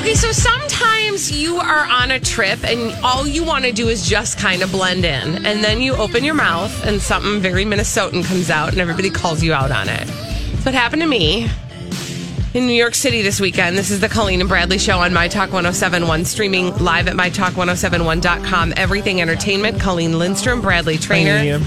Okay, so sometimes you are on a trip and all you want to do is just kind of blend in. And then you open your mouth and something very Minnesotan comes out and everybody calls you out on it. That's what happened to me in New York City this weekend. This is the Colleen and Bradley show on My Talk 1071, streaming live at MyTalk1071.com. Everything Entertainment, Colleen Lindstrom, Bradley Traynor.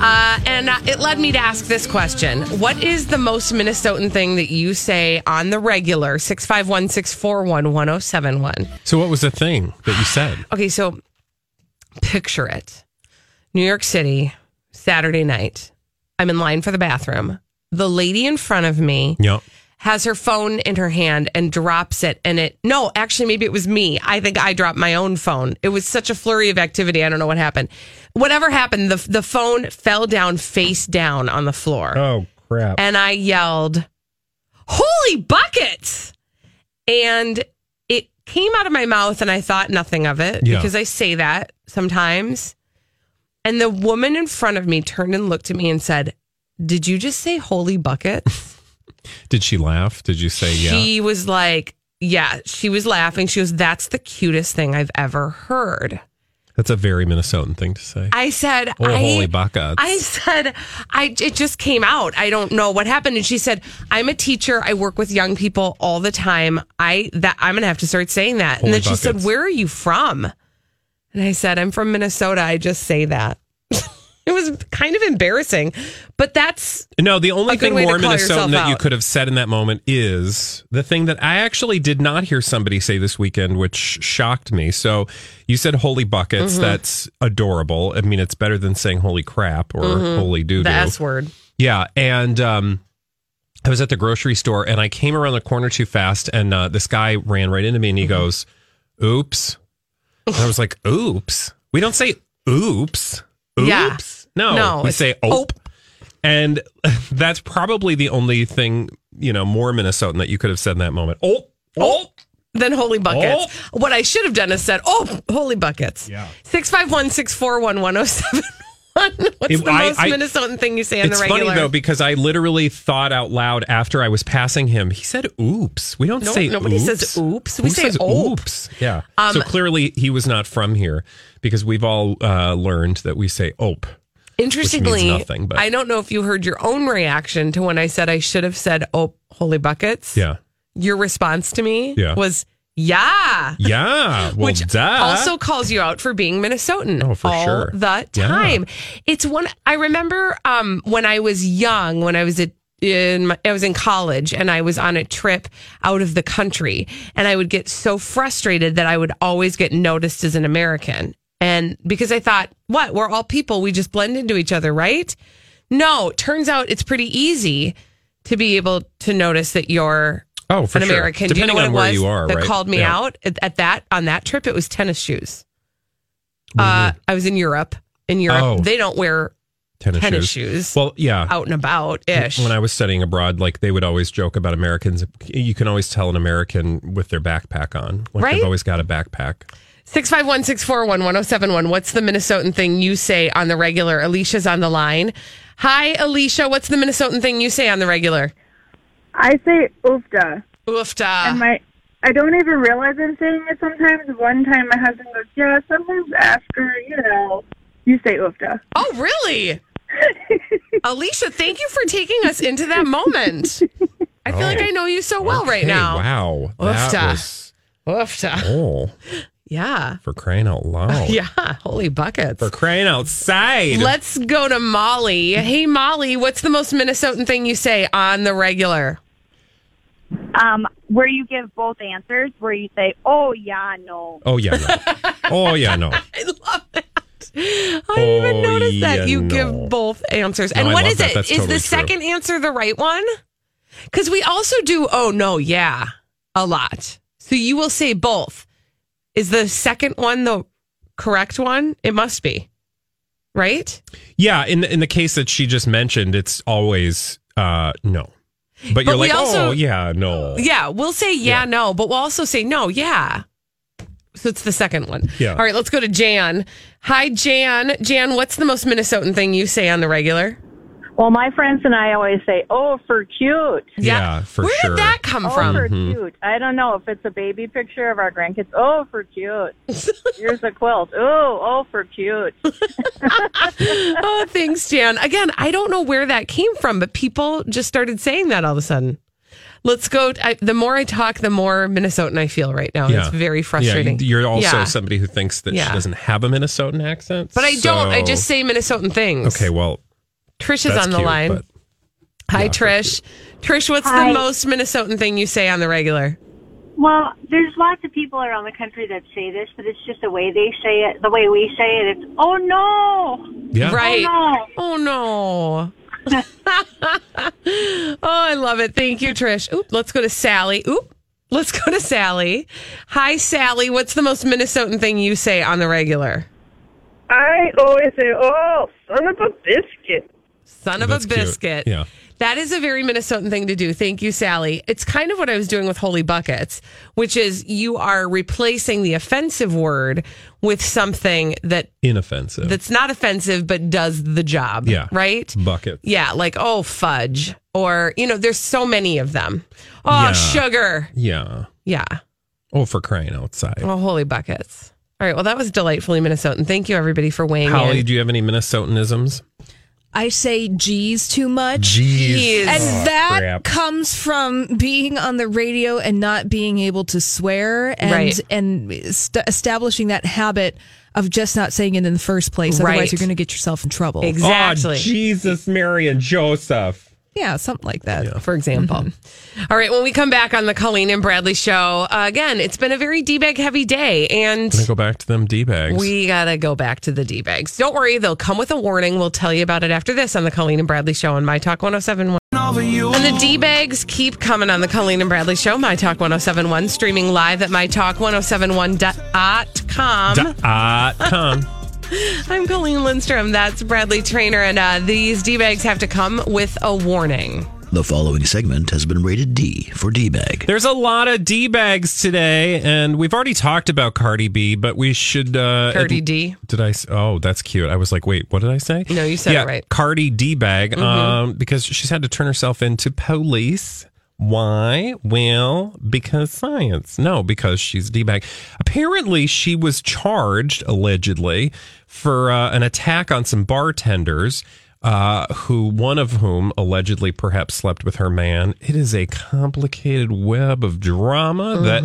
Uh, and uh, it led me to ask this question What is the most Minnesotan thing that you say on the regular? 651 641 1071. So, what was the thing that you said? Okay, so picture it New York City, Saturday night. I'm in line for the bathroom. The lady in front of me Yep. Has her phone in her hand and drops it and it no actually maybe it was me. I think i dropped my own phone. It was such a flurry of activity. I don't know what happened. Whatever happened the, the phone fell down face down on the floor. Oh crap! and i yelled holy buckets! And it came out of my mouth and i thought nothing of it Yeah. because i say that sometimes. And the woman in front of me turned and looked at me and said did you just say holy buckets Did she laugh? Did you say yeah? she was like, yeah, she was laughing. She was, that's the cutest thing I've ever heard. That's a very Minnesotan thing to say. I said, oh, I, holy buckets! I said, I it just came out. I don't know what happened. And she said, I'm a teacher. I work with young people all the time. I that I'm gonna have to start saying that. Holy and then she said. Where are you from? And I said, I'm from Minnesota. I just say that. it was kind of embarrassing, but that's No, the only thing more Minnesotan that you could have said in that moment is the thing that I actually did not hear somebody say this weekend, which shocked me. So you said holy buckets. Mm-hmm. That's adorable. I mean, it's better than saying holy crap or holy doo Mm-hmm. the. S word. Yeah, and um, I was at the grocery store and I came around the corner too fast, and uh, this guy ran right into me and he Mm-hmm. goes, "Oops!" And I was like, "Oops." We don't say "oops." Oops. Yeah. No, no, we say ope. And that's probably the only thing, you know, more Minnesotan that you could have said in that moment. Oh, oh. Then holy buckets. Oh. What I should have done is said, oh, holy buckets. Yeah. 651 641 What's It- the I- most I- Minnesotan thing you say on the regular? It's funny though because I literally thought out loud after I was passing him. He said, "Oops." We don't No- say nobody oops. says oops. We Who say ope. oops. Yeah. Um, so clearly he was not from here because we've all uh, learned that we say ope. Interestingly, nothing, but- I don't know if you heard your own reaction to when I said I should have said, "Oh, holy buckets." Yeah. Your response to me Yeah. was, "Yeah." Yeah. Well, which duh. also calls you out for being Minnesotan Oh, for all sure. the Yeah. time. It's one I remember um, when I was young, when I was at in my, I was in college and I was on a trip out of the country and I would get so frustrated that I would always get noticed as an American. And because I thought, what, we're all people, we just blend into each other, right? No, turns out it's pretty easy to be able to notice that you're Oh, for an sure. American. Do you Depending know what on it where was you are, that right? called me Yeah. out at, at that on that trip? It was tennis shoes. Uh, I was in Europe. In Europe, Oh. they don't wear Tennis, tennis shoes. shoes, Well, yeah. out and about ish. When I was studying abroad, like they would always joke about Americans. You can always tell an American with their backpack on. Like Right? they've always got a backpack. Six five one six four one one zero seven one. What's the Minnesotan thing you say on the regular? Alicia's on the line. Hi, Alicia. What's the Minnesotan thing you say on the regular? I say oofda. Oofta. And my I don't even realize I'm saying it sometimes. One time my husband goes, Yeah, sometimes after, you know, you say oofda. oh, really? Alicia, thank you for taking us into that moment. I feel like I know you so well right now. Wow. That Oofta. was Oofta. oh. Yeah. For crying out loud. Yeah. Holy buckets. For crying outside. Let's go to Molly. Hey, Molly, what's the most Minnesotan thing you say on the regular? Um, where you give both answers, where you say, "Oh yeah, no." oh, yeah, no. Oh, yeah, no. I love that. I didn't even Oh, notice that you no. give both answers. No, and what is that. it? That's Is totally the true. second answer the right one? Because we also do, oh, no, yeah, a lot. So you will say both. Is the second one the correct one? It must be. Right? Yeah, in the, in the case that she just mentioned, it's always uh no. But you're we like, also- oh yeah, no. Yeah, we'll say yeah, Yeah. no, but we'll also say no, yeah. So it's the second one. Yeah. All right, let's go to Jan. Hi, Jan. Jan, what's the most Minnesotan thing you say on the regular? Well, my friends and I always say, "Oh, for cute." Yeah, for Where sure. did that come Oh, from? for mm-hmm. cute. I don't know if it's a baby picture of our grandkids. Oh, for cute. Here's a quilt. Oh, oh, for cute. oh, thanks, Jan. Again, I don't know where that came from, but people just started saying that all of a sudden. Let's go. I, the more I talk, the more Minnesotan I feel right now. Yeah. It's very frustrating. you- you're also Yeah. somebody who thinks that Yeah. she doesn't have a Minnesotan accent. But I don't. I just say Minnesotan things. Okay, well, Trish is that's on the cute, line. Hi, Yeah, Trish. Trish, what's Hi. the most Minnesotan thing you say on the regular? Well, there's lots of people around the country that say this, but it's just the way they say it. The way we say it, it's "Oh no, yeah. Oh, right. no." Oh no. oh, I love it. Thank you, Trish. Oop, let's go to Sally. Oop. Let's go to Sally. Hi, Sally. What's the most Minnesotan thing you say on the regular? I always say, "Oh, son of a biscuit." Son of That's a cute. biscuit. Yeah. That is a very Minnesotan thing to do. Thank you, Sally. It's kind of what I was doing with Holy Buckets, which is you are replacing the offensive word with something that Inoffensive. that's not offensive but does the job. Yeah. Right? bucket. Yeah, like oh fudge, or you know, there's so many of them. Oh Yeah. sugar, Yeah. yeah. Oh, for crying outside. Oh holy buckets. All right, well that was delightfully Minnesotan. Thank you everybody for weighing Holly, in. do you have any Minnesotanisms? I say G's too much. Jeez. And Oh, that crap. comes from being on the radio and not being able to swear and Right. and st- establishing that habit of just not saying it in the first place. Right. Otherwise, you're going to get yourself in trouble. Exactly. Oh, Jesus, Mary, and Joseph. Yeah, something like that. for example. Mm-hmm. All right, when we come back on the Colleen and Bradley show, uh, again, it's been a very D bag heavy day, and Gonna go back to them d bags. we got to go back to the D bags. Don't worry, they'll come with a warning. We'll tell you about it after this on the Colleen and Bradley show on My Talk 1071. And the D bags keep coming on the Colleen and Bradley show, My Talk 1071, streaming live at MyTalk1071.com. dot com. I'm Colleen Lindstrom. That's Bradley Traynor. And uh, these D bags have to come with a warning. The following segment has been rated D for D bag. There's a lot of D bags today, and we've already talked about Cardi B, but we should. Uh, Cardi at- D. Did I? s- Oh, that's cute. I was like, wait, what did I say? No, you said it right. Cardi D bag, Mhm. um, because she's had to turn herself into police. Why? Well, because science. No, because she's D bag. Apparently, she was charged allegedly for uh, an attack on some bartenders. Uh, who one of whom allegedly perhaps slept with her man. It is a complicated web of drama that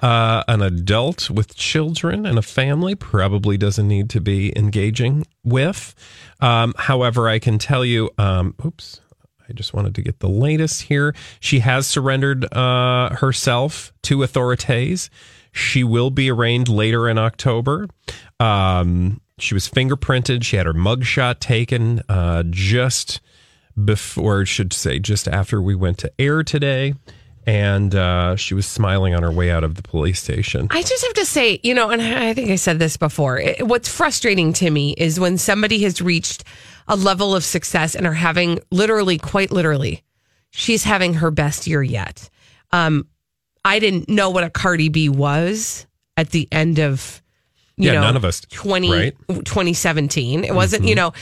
uh, an adult with children and a family probably doesn't need to be engaging with. Um, however, I can tell you, um, oops, I just wanted to get the latest here. She has surrendered uh, herself to authorities. She will be arraigned later in October. Um, she was fingerprinted. She had her mugshot taken uh, just before, should say, just after we went to air today. And uh, she was smiling on her way out of the police station. I just have to say, you know, and I think I said this before. it- What's frustrating to me is when somebody has reached a level of success and are having literally, quite literally, she's having her best year yet. Um, I didn't know what a Cardi B was at the end of, you Yeah, know, none of us, 20, right? 2017. It wasn't, you Mm-hmm. know, uh,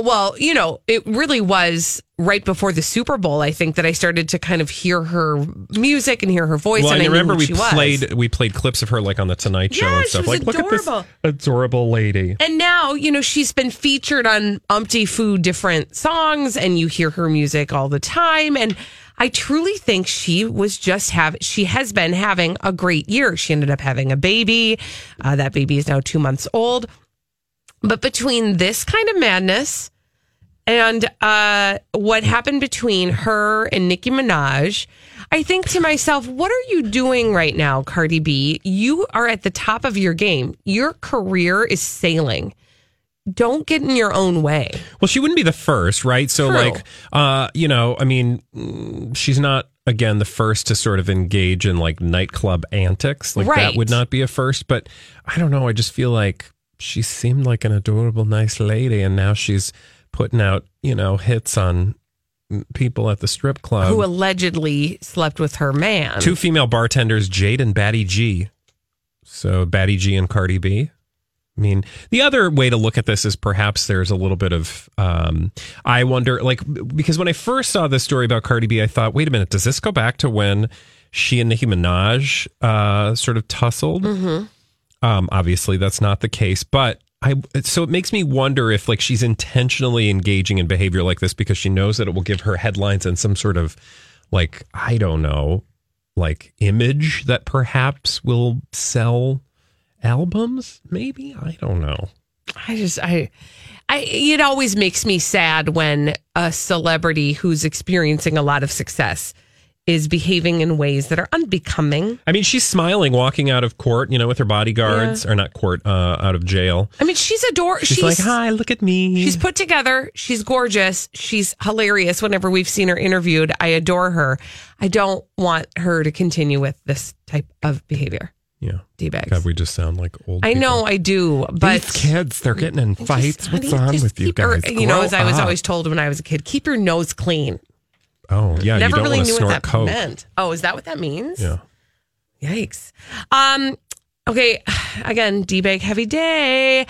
well, you know, it really was right before the Super Bowl. I think that I started to kind of hear her music and hear her voice. Well, and I remember we she was. played we played clips of her like on the Tonight Show Yeah, and stuff. Like, look at this adorable. adorable lady. And now, you know, she's been featured on umpty foo different songs and you hear her music all the time. And I truly think she was just have she has been having a great year. She ended up having a baby. Uh, that baby is now two months old. But between this kind of madness and uh, what happened between her and Nicki Minaj, I think to myself, what are you doing right now, Cardi B? You are at the top of your game. Your career is sailing. Don't get in your own way. Well, she wouldn't be the first, right? So, True. like, uh, you know, I mean, she's not again the first to sort of engage in like nightclub antics. Like Right. that would not be a first, but I don't know. I just feel like she seemed like an adorable, nice lady, and now she's putting out, you know, hits on people at the strip club. who allegedly slept with her man. Two female bartenders, Jade and Baddie Gi. So Baddie Gi and Cardi B. I mean, the other way to look at this is perhaps there's a little bit of, um, I wonder, like, because when I first saw this story about Cardi B, I thought, wait a minute, does this go back to when she and Nicki Minaj uh, sort of tussled? Mhm. Um, obviously, that's not the case, but I so it makes me wonder if like she's intentionally engaging in behavior like this because she knows that it will give her headlines and some sort of like I don't know, like image that perhaps will sell albums. Maybe I don't know. I just I I it always makes me sad when a celebrity who's experiencing a lot of success is behaving in ways that are unbecoming. I mean, she's smiling walking out of court, you know, with her bodyguards, or not court, uh, out of jail. I mean, she's ador She's, like, "Hi, look at me." She's put together. She's gorgeous. She's hilarious. Whenever we've seen her interviewed, I adore her. I don't want her to continue with this type of behavior. Yeah, D-bags. God, we just sound like old. I know I do, but These kids, they're getting in fights. What's honey, on with you guys? you know, as I was up. always told when I was a kid, keep your nose clean. Oh yeah, Never you don't really knew what that coke. meant. Oh, is that what that means? Yeah. Yikes. Um, okay, again, D-Bag heavy day.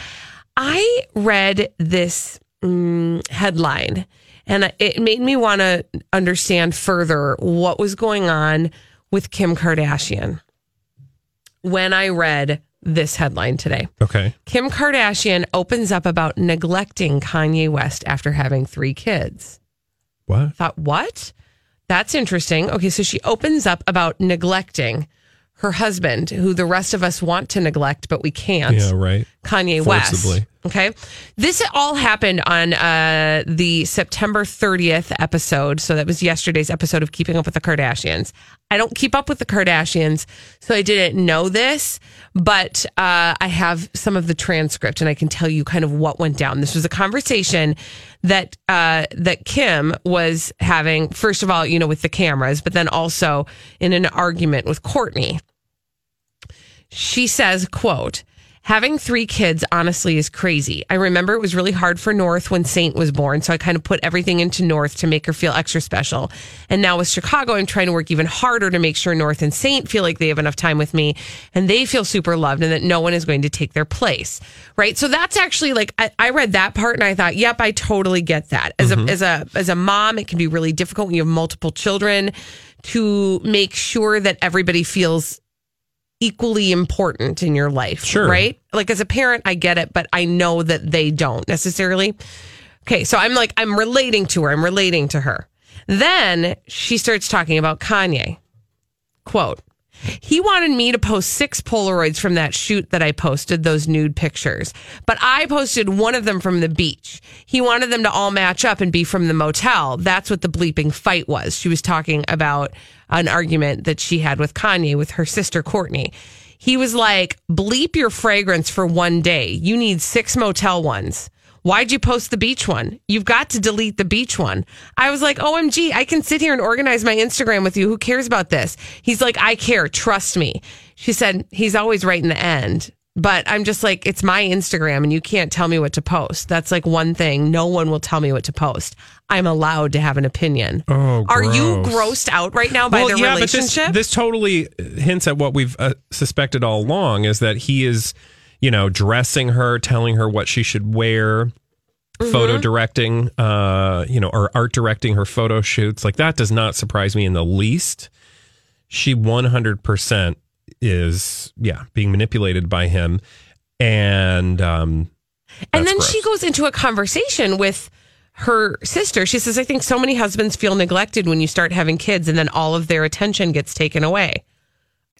I read this mm, headline and it made me want to understand further what was going on with Kim Kardashian when I read this headline today. Okay. Kim Kardashian opens up about neglecting Kanye West after having three kids. What? Thought, what? That's interesting. Okay, so she opens up about neglecting her husband, who the rest of us want to neglect, but we can't. Yeah, right. Kanye Forcibly. West. Okay. This all happened on uh, the September 30th episode. So that was yesterday's episode of Keeping Up with the Kardashians. I don't keep up with the Kardashians, so I didn't know this, but uh, I have some of the transcript and I can tell you kind of what went down. This was a conversation that uh, that Kim was having, first of all, you know, with the cameras, but then also in an argument with Kourtney she says quote having three kids honestly is crazy. I remember it was really hard for north when saint was born so i kind of put everything into north to make her feel extra special. And now with chicago i'm trying to work even harder to make sure north and saint feel like they have enough time with me and they feel super loved and that no one is going to take their place right? So that's actually like i, I read that part and i thought yep i totally get that. As a mm-hmm. as a as a mom it can be really difficult when you have multiple children to make sure that everybody feels equally important in your life. Sure. Right? Like as a parent, I get it, but I know that they don't necessarily. Okay. So I'm like, I'm relating to her. I'm relating to her. Then she starts talking about Kanye. Quote, he wanted me to post six Polaroids from that shoot that I posted, those nude pictures. But I posted one of them from the beach. He wanted them to all match up and be from the motel. That's what the bleeping fight was. She was talking about an argument that she had with Kanye with her sister Kourtney. He was like, bleep your fragrance for one day. You need six motel ones. Why'd you post the beach one? You've got to delete the beach one. I was like, OMG, I can sit here and organize my Instagram with you. Who cares about this? He's like, I care. Trust me. She said, he's always right in the end. But I'm just like, it's my Instagram and you can't tell me what to post. That's like one thing. No one will tell me what to post. I'm allowed to have an opinion. Oh, Are you grossed out right now by their yeah, relationship? But this, this totally hints at what we've uh, suspected all along is that he is, you know, dressing her, telling her what she should wear, photo directing, uh, you know, or art directing her photo shoots. Like that does not surprise me in the least. She 100% is, yeah, being manipulated by him. And, um, and then gross. she goes into a conversation with her sister. She says, I think so many husbands feel neglected when you start having kids and then all of their attention gets taken away.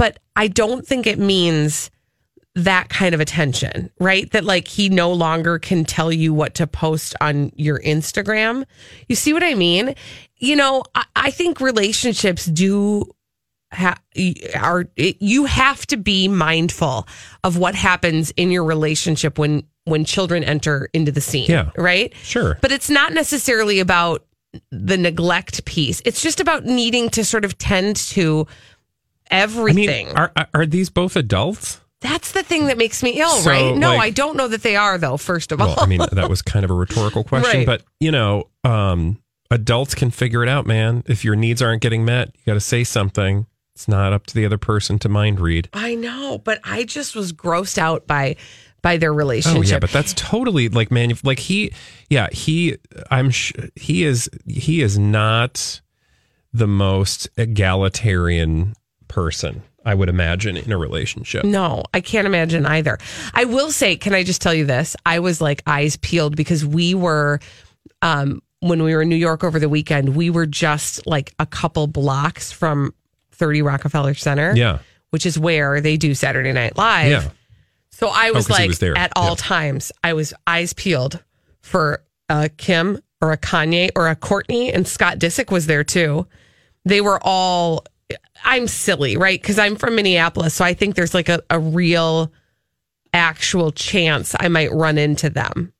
But I don't think it means that kind of attention, right? That like he no longer can tell you what to post on your Instagram. You see what I mean? You know, I, I think relationships do ha- are you have to be mindful of what happens in your relationship when when children enter into the scene. Yeah. Right? Sure. But it's not necessarily about the neglect piece. It's just about needing to sort of tend to everything. I mean, are, are- these both adults? That's the thing that makes me ill, So, right? No, like- I don't know that they are, though, first of all. Well, I mean, that was kind of a rhetorical question, Right. but you know, um, adults can figure it out, man. If your needs aren't getting met, you got to say something. It's not up to the other person to mind read. I know, but I just was grossed out by by their relationship. Oh yeah, but that's totally like man. Like he, yeah, he. I'm. Sh- he is. He is not the most egalitarian person. I would imagine in a relationship. No, I can't imagine either. I will say, can I just tell you this? I was like eyes peeled because we were, um, when we were in New York over the weekend, we were just like a couple blocks from 30 Rockefeller Center. Yeah. Which is where they do Saturday Night Live. Yeah. So I was he like, was at all Yeah. times, I was eyes peeled for a Kim or a Kanye or a Kourtney, and Scott Disick was there too. They were all. I'm silly, right? Because I'm from Minneapolis, so I think there's like a, a real, actual chance I might run into them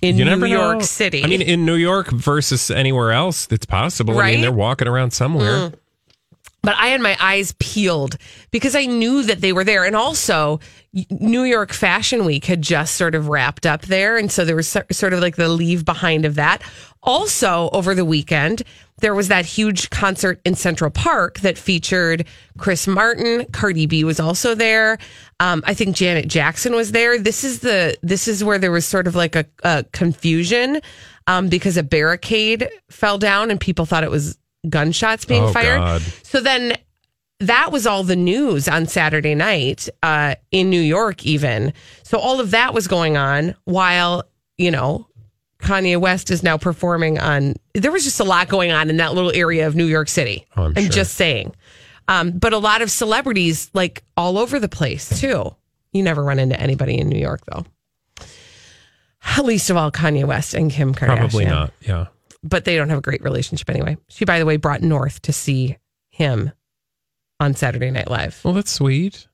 in You New York know. City. I mean, in New York versus anywhere else, it's possible. I Right? mean, they're walking around somewhere. Mm. but I had my eyes peeled because I knew that they were there. And also, New York Fashion Week had just sort of wrapped up there. And so there was sort of like the leave behind of that. Also, over the weekend, there was that huge concert in Central Park that featured Chris Martin. Cardi B was also there. Um, I think Janet Jackson was there. This is the this is where there was sort of like a, a confusion um, because a barricade fell down and people thought it was gunshots being Oh, fired. God. So then that was all the news on Saturday night uh, in New York, even. So all of that was going on while, you know, Kanye West is now performing on. There was just a lot going on in that little area of New York City. Oh, I'm I'm sure. just saying. Um, but a lot of celebrities, like all over the place, too. You never run into anybody in New York, though. Least of all Kanye West and Kim Kardashian Probably not. Yeah. but they don't have a great relationship anyway. She, by the way, brought North to see him on Saturday Night Live. Well, that's sweet.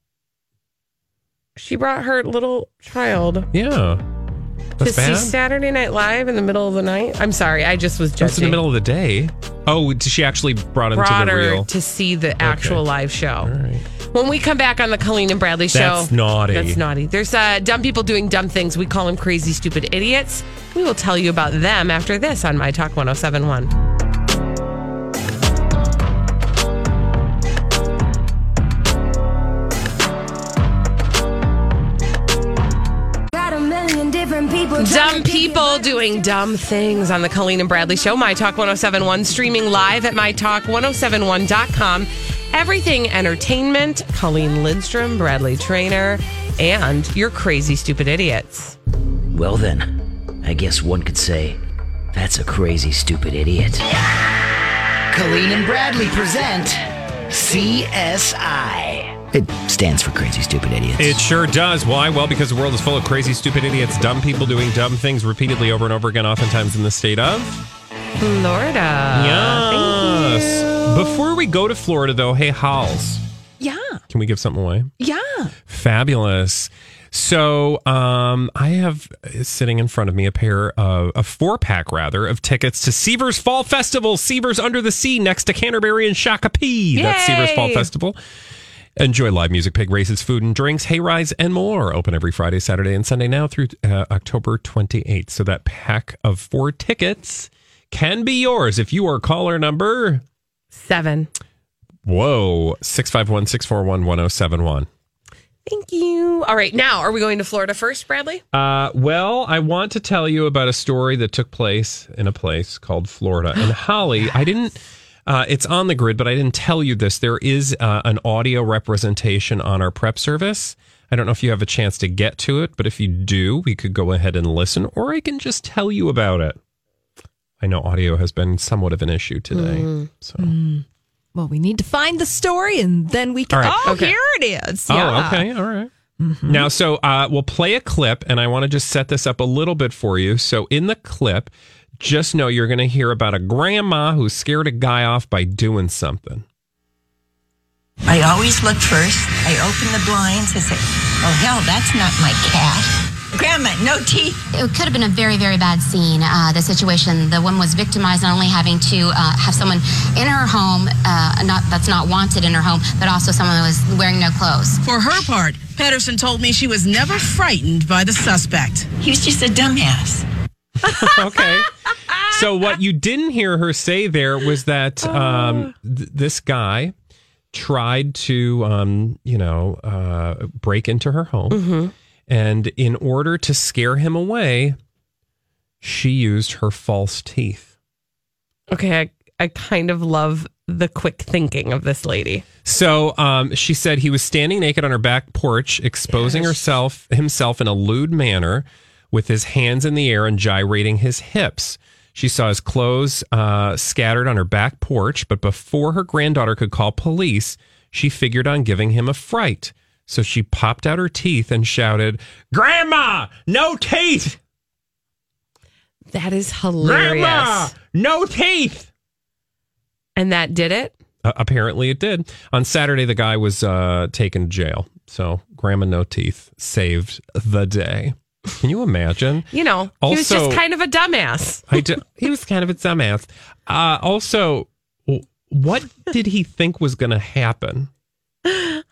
She brought her little child Yeah. That's to see bad. Saturday Night Live in the middle of the night. I'm sorry, I just was judging. That's in the middle of the day. Oh, she actually brought him Brought to the her real. to see the actual live show. All right. When we come back on the Colleen and Bradley show, That's naughty. That's naughty. There's uh, dumb people doing dumb things. We call them crazy, stupid idiots. We will tell you about them after this on My Talk 1071. People. Dumb people doing dumb things on the Colleen and Bradley Show. My Talk 1071, streaming live at mytalk1071.com. Everything entertainment. Colleen Lindstrom, Bradley Traynor, and your crazy, stupid idiots. Well, then, I guess one could say that's a crazy, stupid idiot. Colleen and Bradley present CSI. It stands for Crazy Stupid Idiots. It sure does. Why? Well, because the world is full of crazy, stupid idiots, dumb people doing dumb things repeatedly over and over again, oftentimes in the state of Florida. Yes. Before we go to Florida, though, hey, Halls, Yeah. can we give something away? Yeah. Fabulous. So, um, I have uh, sitting in front of me a pair of a four pack rather of tickets to Sever's Fall Festival, Sever's Under the Sea, next to Canterbury and Shakopee. That's Sever's Fall Festival. Enjoy live music, pig races, food and drinks, hay rides, and more. Open every Friday, Saturday, and Sunday now through uh, October 28th. So that pack of four tickets can be yours if you are caller number. Seven. Whoa, 651 641 1071. Thank you. All right. Now, are we going to Florida first, Bradley? Uh, well, I want to tell you about a story that took place in a place called Florida. And Holly, I didn't. Uh, it's on the grid, but I didn't tell you this. There is uh, an audio representation on our prep service. I don't know if you have a chance to get to it, but if you do, we could go ahead and listen, or I can just tell you about it. I know audio has been somewhat of an issue today. Mm. So, Well, we need to find the story and then we can. Right. Oh, Okay. here it is. Oh, Yeah. okay. All right. Now, so uh, we'll play a clip, and I want to just set this up a little bit for you. So, in the clip, just know you're going to hear about a grandma who scared a guy off by doing something. I always look first. I open the blinds. I say, oh, hell, that's not my cat. Grandma, no teeth. It could have been a very, very bad scene. Uh, the situation, the woman was victimized not only having to uh, have someone in her home, uh, not that's not wanted in her home, but also someone that was wearing no clothes. For her part, Pedersen told me she was never frightened by the suspect. He was just a dumbass. okay. So, what you didn't hear her say there was that um, th- this guy tried to, um, you know, uh, break into her home. Mhm. And in order to scare him away, she used her false teeth. Okay. I, I kind of love the quick thinking of this lady. So um, she said he was standing naked on her back porch, exposing herself himself in a lewd manner, with his hands in the air and gyrating his hips. She saw his clothes uh, scattered on her back porch, but before her granddaughter could call police, she figured on giving him a fright. So she popped out her teeth and shouted, "Grandma, no teeth! That is hilarious. Grandma, no teeth!" And that did it? Uh, apparently, it did. On Saturday, the guy was uh, taken to jail. So, Grandma No Teeth saved the day. Can you imagine? You know, he was just kind of a dumbass. I d- he was kind of a dumbass. Uh, also, what did he think was going to happen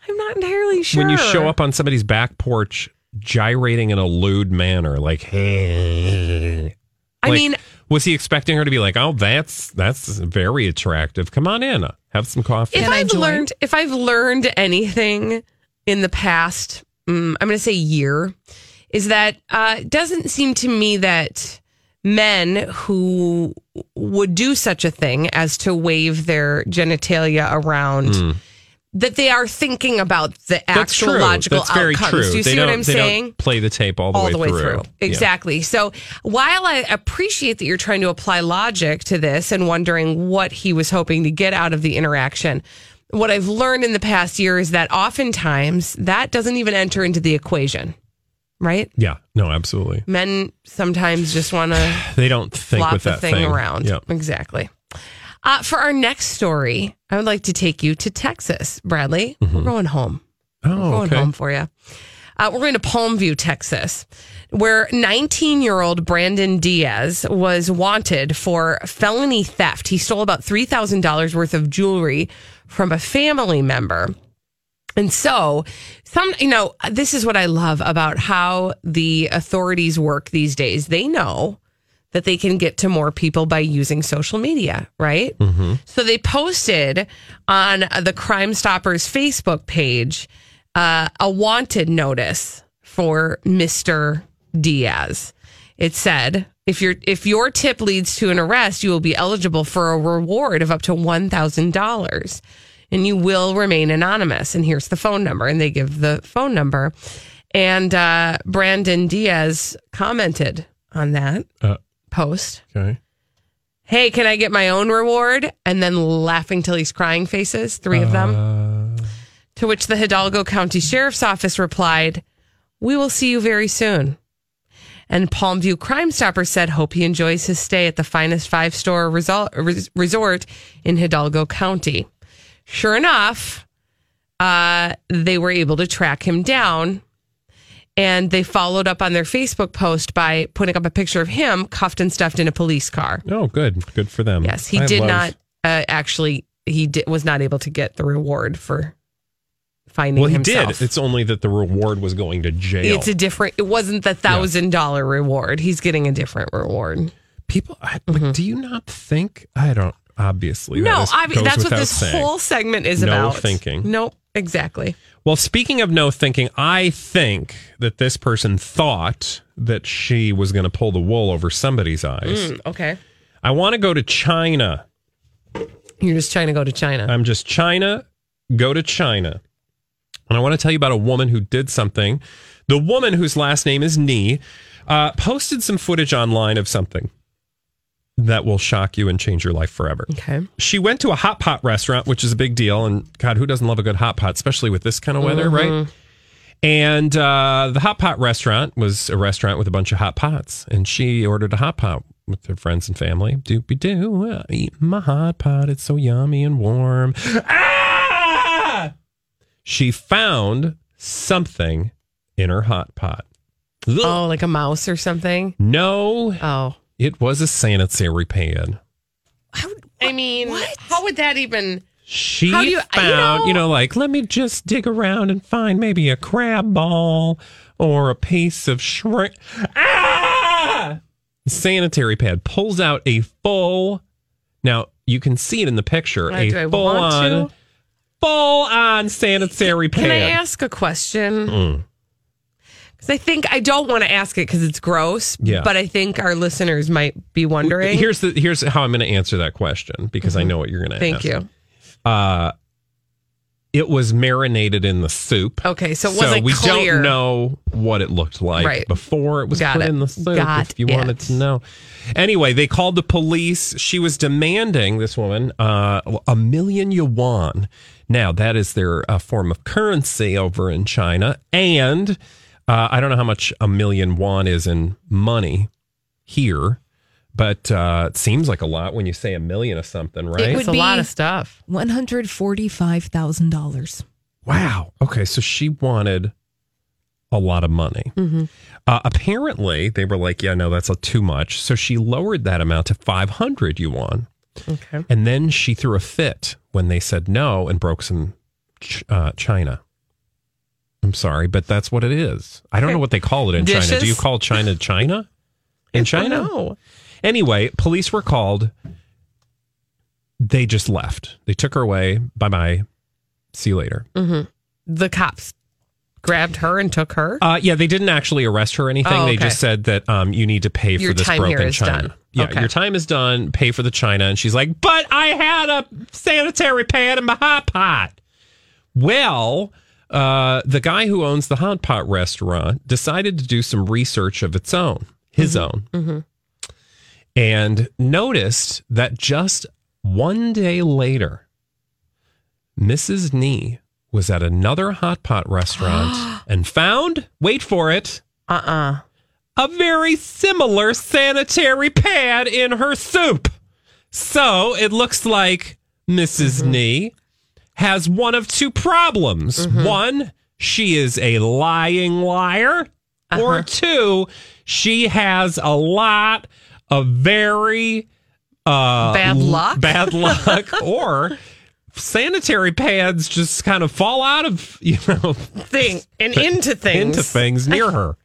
I'm not entirely sure. when you show up on somebody's back porch gyrating in a lewd manner? Like, hey. I Like, mean- was he expecting her to be like, "Oh, that's that's very attractive. Come on in, have some coffee." if I've learned if I've learned anything in the past, mm, I'm going to say year, is that uh, it doesn't seem to me that men who would do such a thing as to wave their genitalia around. Mm. That they are thinking about the actual logical That's outcomes. true. Do you They see what I'm saying? Play the tape all the, way, through. Yeah. Exactly. So while I appreciate that you're trying to apply logic to this and wondering what he was hoping to get out of the interaction, what I've learned in the past year is that oftentimes that doesn't even enter into the equation, right? Yeah. No, absolutely. Men sometimes just want to They don't think flop with the that thing, around. Yeah. Exactly. Uh, for our next story, I would like to take you to Texas, Bradley. We're going home. Oh, We're going okay. home for you. Uh, we're going to Palmview, Texas, where 19 year old Brandon Diaz was wanted for felony theft. He stole about $3,000 worth of jewelry from a family member. And so, some, you know, this is what I love about how the authorities work these days. They know that they can get to more people by using social media, right? Mm-hmm. So they posted on the Crime Stoppers Facebook page uh, a wanted notice for Mr. Diaz. It said if your if your tip leads to an arrest, you will be eligible for a reward of up to one thousand dollars, and you will remain anonymous. And here's the phone number, and they give the phone number. And uh, Brandon Diaz commented on that Uh, post. okay. Hey, can I get my own reward? And then laughing till he's crying faces, three of them. Uh, To which the Hidalgo County Sheriff's Office replied, We will see you very soon. And Palmview Crime Stopper said, Hope he enjoys his stay at the finest five star resort, resort in Hidalgo County. Sure enough, uh, they were able to track him down. And they followed up on their Facebook post by putting up a picture of him cuffed and stuffed in a police car. Oh, good. Good for them. Yes, he I did love- not uh, actually. He did, was not able to get the reward for finding Well, he himself. did. It's only that the reward was going to jail. It's a different. It wasn't the thousand dollar reward. He's getting a different reward. People, I, like, do you not think? I don't. Obviously, Mm-hmm. no, is- I mean goes that's what without this saying. whole segment is No about. thinking. Nope. Exactly. Well, speaking of no thinking, I think that this person thought that she was going to pull the wool over somebody's eyes. Mm, okay. I want to go to China. You're just trying to go to China. I'm just China, go to China. And I want to tell you about a woman who did something. The woman whose last name is Ni uh, posted some footage online of something that will shock you and change your life forever. Okay. She went to a hot pot restaurant, which is a big deal. And God, who doesn't love a good hot pot, especially with this kind of weather, right? Mhm. And uh, the hot pot restaurant was a restaurant with a bunch of hot pots. And she ordered a hot pot with her friends and family. Doopy doo, uh, eat my hot pot. It's so yummy and warm. Ah! She found something in her hot pot. Oh, like a mouse or something. No, Oh. It was a sanitary pad. I mean, how would that even? She How do you- you found, you know, know- like, let me just dig around and find maybe a crab ball or a piece of shrimp. Ah! Sanitary pad pulls out a full. Now you can see it in the picture. Uh, a do I full want on, to? full on sanitary pad. Can I ask a question? Mm. Because I think I don't want to ask it because it's gross. Yeah. But I think our listeners might be wondering. Here's the here's how I'm going to answer that question because I know what you're going to. Mm-hmm. Thank ask. you. Uh, it was marinated in the soup. Okay, so it wasn't we clear. don't know what it looked like Right. before it was Got put it. in the soup. Got if you wanted to know. Anyway, they called the police. She was demanding this woman uh, a million yuan. Now that is their uh, form of currency over in China, and uh, I don't know how much a million yuan is in money here. But uh, it seems like a lot when you say a million of something, right? It would It's a be lot of stuff. One hundred forty-five thousand dollars. Wow. Okay, so she wanted a lot of money. Uh, apparently, they were like, "Yeah, no, that's a, too much." So she lowered that amount to five hundred yuan, Okay. and then she threw a fit when they said no and broke some ch- uh, china. I'm sorry, but that's what it is. I don't know what they call it in China. Do you call China China? In China? No. Anyway, police were called. They just left. They took her away. Bye bye. See you later. The cops grabbed her and took her. Uh, yeah, they didn't actually arrest her or anything. Oh, They just said that um, you need to pay Your for this time broken is china. done. Yeah, Okay. your time is done. Pay for the china. And she's like, but I had a sanitary pad in my hot pot. Well, uh, the guy who owns the hot pot restaurant decided to do some research of its own, his own, Mm-hmm. and noticed that just one day later, Mrs. Nee was at another hot pot restaurant and found, wait for it, Uh uh a very similar sanitary pad in her soup. So it looks like missus Nee has one of two problems. One, she is a lying liar, or two, she has a lot of very uh, Bad luck? bad luck, or sanitary pads just kind of fall out of you know Thing and into things. into things near her.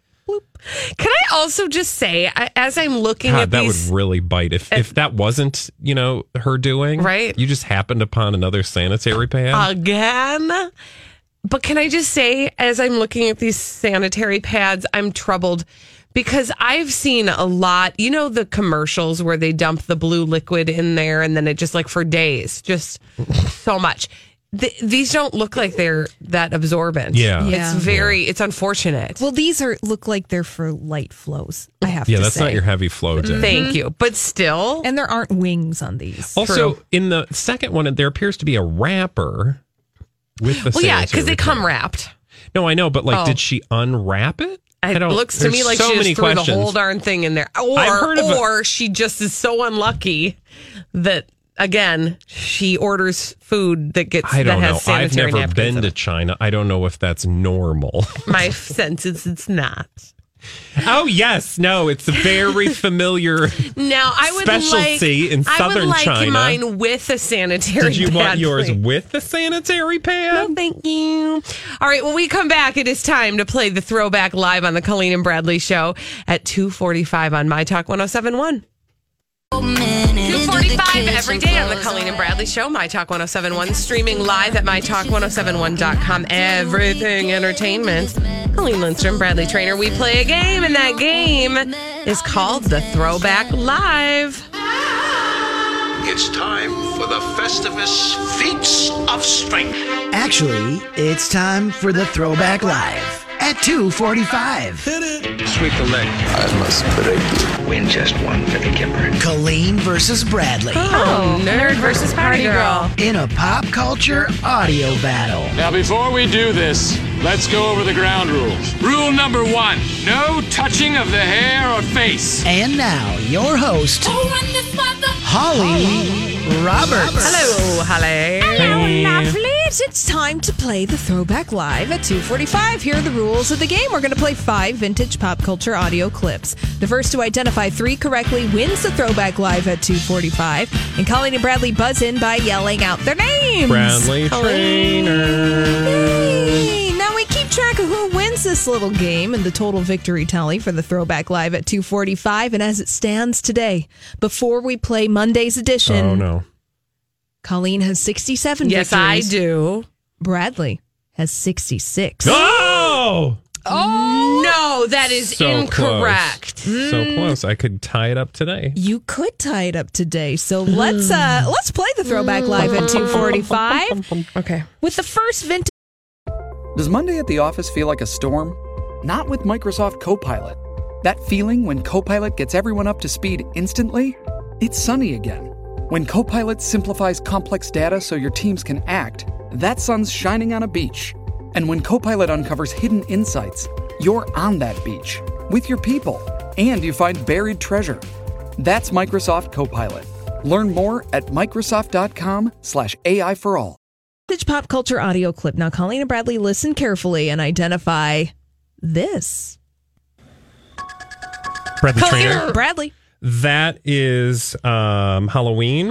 Can I also just say, as I'm looking God, at that these, would really bite if if that wasn't you know her doing Right. You just happened upon another sanitary pad. again. But can I just say, as I'm looking at these sanitary pads, I'm troubled because I've seen a lot. You know the commercials where they dump the blue liquid in there and then it just like for days, just so much. Th- these don't look like they're that absorbent. Yeah. Yeah. it's very. It's unfortunate. Well, these are look like they're for light flows. I have to say. Yeah, to that's say. not your heavy flow day. Thank mm-hmm. you, but still, and there aren't wings on these. Also, in the second one, there appears to be a wrapper with the. well, yeah, because they come wrapped. No, I know, but like, Oh. did she unwrap it? I It don't- looks to there's me like so she many just threw questions. the whole darn thing in there, or I've heard of a- or she just is so unlucky that again she orders food that gets I don't that has sanitary I've never napkins been to. China. I don't know if that's normal. My sense is it's not. oh yes, no, it's a very familiar. Now I would Specialty like, in I southern would like China. mine with a sanitary. Did you pad, want yours please. with the sanitary pad? No, thank you. All right, when we come back, it is time to play the throwback live on the Colleen and Bradley show at 245 on My Talk 1071. 245 every day on the Colleen and Bradley Show, My Talk 1071, streaming live at MyTalk1071.com. Everything entertainment. Colleen Lindstrom, Bradley Traynor. We play a game, and that game is called the Throwback Live. It's time for the Festivus Feats of Strength. Actually, it's time for the Throwback Live at 245. Hit it. Sweep the leg. I must break you. Win just one for the Gipper. Colleen versus Bradley. Oh, oh nerd versus party girl. In a pop culture audio battle. Now, before we do this, let's go over the ground rules. Rule number one no touching of the hair or face. And now, your host, Holly Roberts. Hello, Holly. Lovelies. It's time to play the Throwback Live at 245. Here are the rules of the game. We're going to play five vintage pop culture audio clips. The first to identify three correctly wins the Throwback Live at 245. And Colleen and Bradley buzz in by yelling out their names. Bradley Traynor. Now we keep track of who wins this little game and the total victory tally for the Throwback Live at 245. And as it stands today, before we play Monday's edition, Oh no. Colleen has 67 Yes, I do. Bradley has 66. Oh, Oh no, that is so incorrect. Close. So close. I could tie it up today. You could tie it up today. So let's uh let's play the Throwback Live at 245 Okay. with the first vintage Does Monday at the office feel like a storm? Not with Microsoft Copilot. That feeling when Copilot gets everyone up to speed instantly? It's sunny again. When Copilot simplifies complex data so your teams can act, that sun's shining on a beach. And when Copilot uncovers hidden insights, you're on that beach with your people and you find buried treasure. That's Microsoft Copilot. Learn more at Microsoft.com/slash AI for all. pop culture audio clip. Now Colleen and Bradley listen carefully and identify this. Bradley Traynor. Bradley. That is um, Halloween.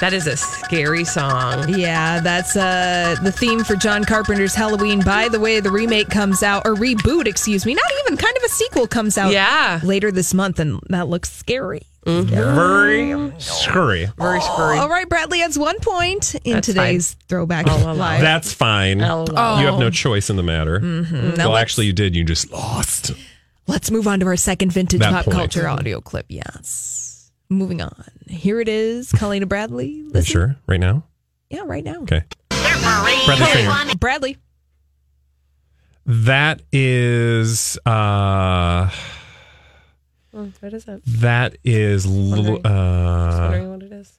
That is a scary song. Yeah, that's uh the theme for John Carpenter's Halloween. By the way, the remake comes out or reboot, excuse me. Not even kind of a sequel comes out Yeah. later this month and that looks scary. Very scurry. Very scary. All right, Bradley has one point in That's today's throwback live. That's fine. Oh. You have no choice in the matter. Mhm. Well, actually, you did. You just lost. Let's move on to our second vintage That pop point. culture audio clip. Yes. Moving on. Here it is. Colleen and Bradley. Are you Listen. sure? Right now? Yeah, right now. Okay. Bradley Traynor. Bradley. That is. uh What is it? That is. l- Wondering. Uh, wondering what it is.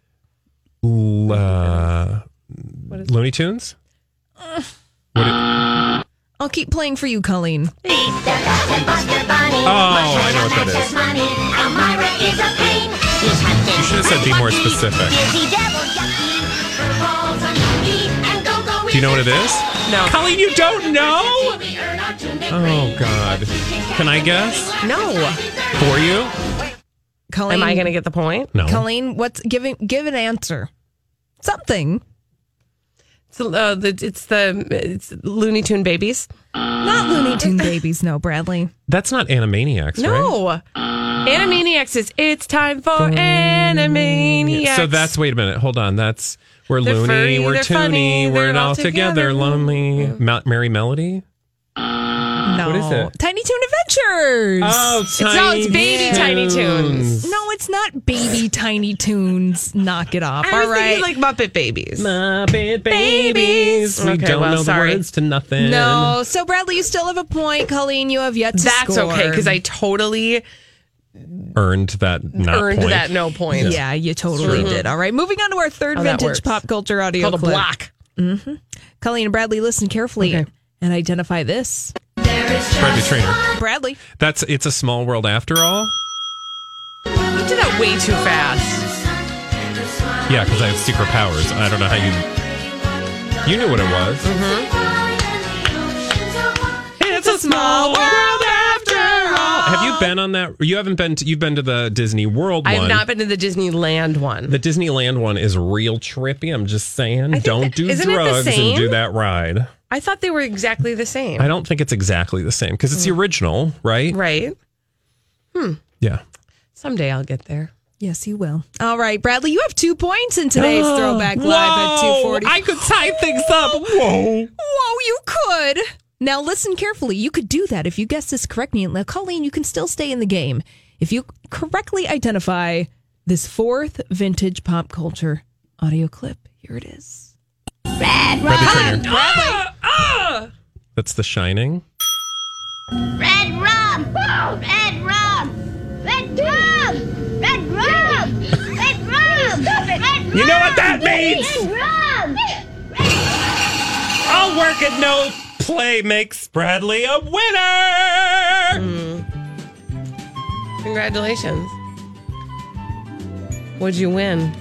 l- uh, What is- Looney Tunes? What it- I'll keep playing for you, Colleen. oh, I know what that is. You should have said be more specific. Do you know what it is? No. Colleen, you don't know? Oh, God. Can I guess? No. For you? Colleen. Am I going to get the point? No. Colleen, what's giving give an answer. Something. It's, uh, the, it's the it's Looney Tune babies. Not Looney Tune babies, no, Bradley. That's not Animaniacs, right? No. Animaniacs is it's time for Animaniacs. So that's wait a minute, hold on. That's we're They're loony, furry, we're they're toony, funny, we're they're all all together, together. lonely. Ma- Merry Melody. No. What is it? Tiny Toon Adventures. Oh, It's- no, it's Baby Tiny Toons. No, it's not Baby Tiny Toons. Knock it off. I was All right. thinking like Muppet Babies. Muppet Babies. We Okay, don't well, know sorry. the words to nothing. no. So, Bradley, you still have a point. Colleen, you have yet to That's score. okay because I totally Earned that not earned point. that no point. Yeah, you totally did. All right. Moving on to our third How that vintage works. pop culture audio Called a clip. block. Mm-hmm. Colleen and Bradley, listen carefully Okay. and identify this. Bradley Traynor. Bradley. That's it's a small world after all. You did that way too fast. Yeah, because I have secret powers. I don't know how you. You knew what it was. Mm-hmm. It's a small world after all. Have you been on that? You haven't been. To, you've been to the Disney World one. I have not been to the Disneyland one. The Disneyland one is real trippy. I'm just saying. Don't do isn't it the drugs and same? do that ride. I thought they were exactly the same. I don't think it's exactly the same because it's the original, right? Right? Hmm. Yeah. Someday I'll get there. Yes, you will. All right, Bradley, you have two points in today's Throwback Live at Whoa, 240. I could tie things up. Whoa. Whoa, you could. Now listen carefully. You could do that if you guess this correctly. Now, Colleen, you can still stay in the game if you correctly identify this fourth vintage pop culture audio clip. Here it is. Bradley Traynor. Ah! That's The Shining. Red rum! Red rum! Red rum! Red rum! Red rum! Stop it! Red You know what that means? Red rum! I'll work it. No play makes Bradley a winner. Congratulations. What'd you win?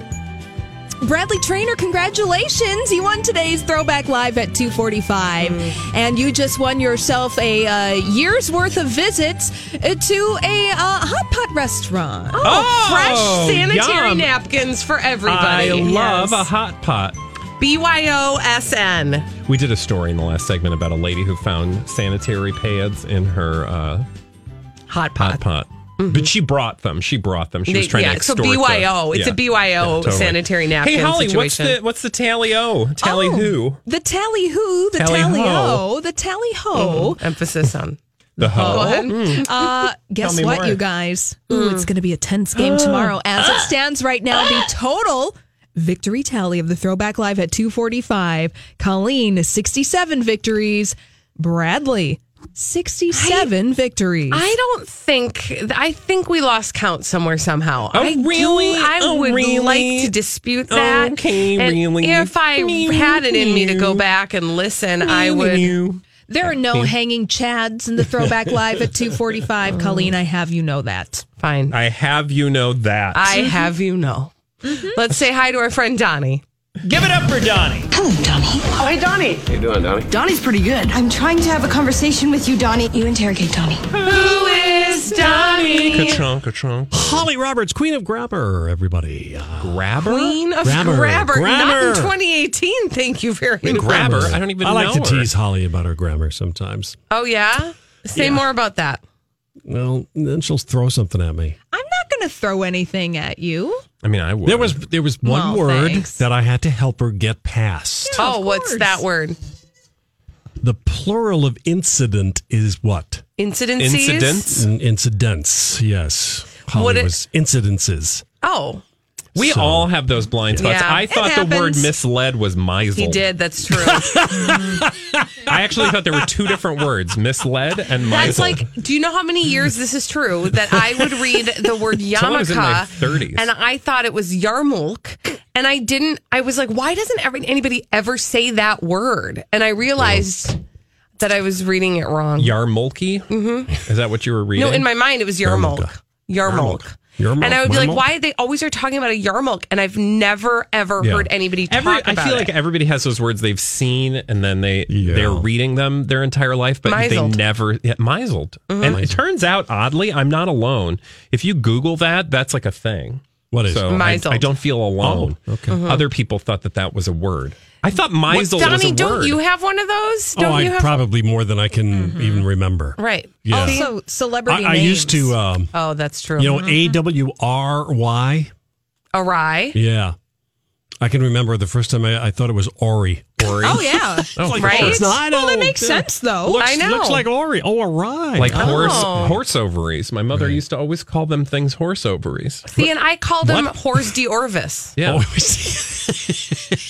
Bradley Traynor, congratulations! You won today's Throwback Live at 245. And you just won yourself a uh, year's worth of visits to a uh, hot pot restaurant. Oh, Oh, fresh sanitary yum. napkins for everybody. I love Yes. a hot pot. BYOSN. We did a story in the last segment about a lady who found sanitary pads in her uh, Hot pot. hot pot. Mm-hmm. But she brought them. She brought them. She was They- trying yeah, to so BYO. the- It's a. BYO Yeah, totally. sanitary napkin Hey Holly, situation. what's the what's the tally o? Tally Oh, who? The tally who, the Tally tally, ho. ho, the tally ho. Mm, emphasis on. The hoe. Go ahead. Mm. Uh, guess what, more. you guys? Hmm. Ooh, it's going to be a tense game tomorrow. As it ah! stands right now, the ah! total victory tally of the Throwback Live at 245. Colleen, 67 victories. Bradley, 67 victories. I don't think. I think we lost count somewhere somehow. Oh, I do- really? I Oh, would really? like to dispute that. Okay, And really? If I had it in me to go back and listen, I would. There are no hanging chads in the Throwback Live at 245. Colleen, I have you know that. Fine. I have you know that. I have you know. Mm-hmm. Let's say hi to our friend Donnie. Give it up for Donnie. Hello, Donnie. Oh, hey, Donnie. How you doing, Donnie? Donnie's pretty good. I'm trying to have a conversation with you, Donnie. You interrogate Donnie. Who is Donnie? Ka-chunk, ka-chunk. Holly Roberts, Queen of Grabber, everybody. Uh, Grabber? Queen of Grabber. Grabber. Not in 2018. Thank you very much. Grabber. I don't even I like to her. tease Holly about her grammar sometimes. Oh, yeah? Say Yeah. more about that. Well, then she'll throw something at me. I'm not going to throw anything at you. I mean, I would. There was there was one Well, word thanks. that I had to help her get past. oh, what's that word? The plural of incident is what? Incidences? Incidents? In- incidents, yes. Holly What it- was incidences. Oh, We So- all have those blind spots. Yeah, I thought the word misled was misled. he did. That's true. I actually thought there were two different words, misled and misled. That's like, do you know how many years this is true that I would read the word Someone was in my yarmulke 30s. and I thought it was yarmulk, and I didn't. I was like, why doesn't every, anybody ever say that word? And I realized that I was reading it wrong. Yarmulke? Mm-hmm. Is that what you were reading? No, in my mind it was yarmulke. Yarmulke. Yarmulke. And I would be like, Yarmulke? why they always are talking about a yarmulke? And I've never ever Yeah. heard anybody talk Every, I about feel it. like everybody has those words they've seen and then they Yeah. they're reading them their entire life, but Misled. they never yeah, misled. Mm-hmm. And it turns out, oddly, I'm not alone. If you Google that, that's like a thing. What is so it? I, Misled. I don't feel alone. Oh, okay. Mm-hmm. Other people thought that that was a word. I thought What, Meisel was Donnie, a don't word. you have one of those? Don't oh, you I have probably more than I can Mm-hmm. even remember. Right. Yeah. Also, celebrity I, I names. used to, um, Oh, that's true. you know, A W R Y. Awry. Yeah. I can remember the first time I, I thought it was Ori. Ori. Oh yeah, Oh, like, right? oh, it's not. I Well, that know. makes Yeah. sense though. Looks, I know. Looks like Ori. Oh, a rye. Like horse Oh. horse ovaries. My mother used to always call them things horse ovaries. See, and I called him What? Horse de Orvis. Yeah.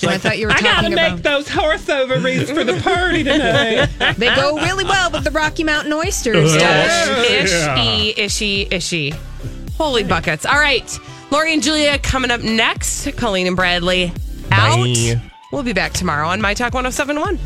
Oh, I thought you were talking about. Make those horse ovaries for the party tonight. They go really well with the Rocky Mountain oysters. Yeah. Ish, e, ishy, ishy. Holy buckets. All right. Lori and Julia coming up next. Colleen and Bradley out. Bye. We'll be back tomorrow on My Talk 1071.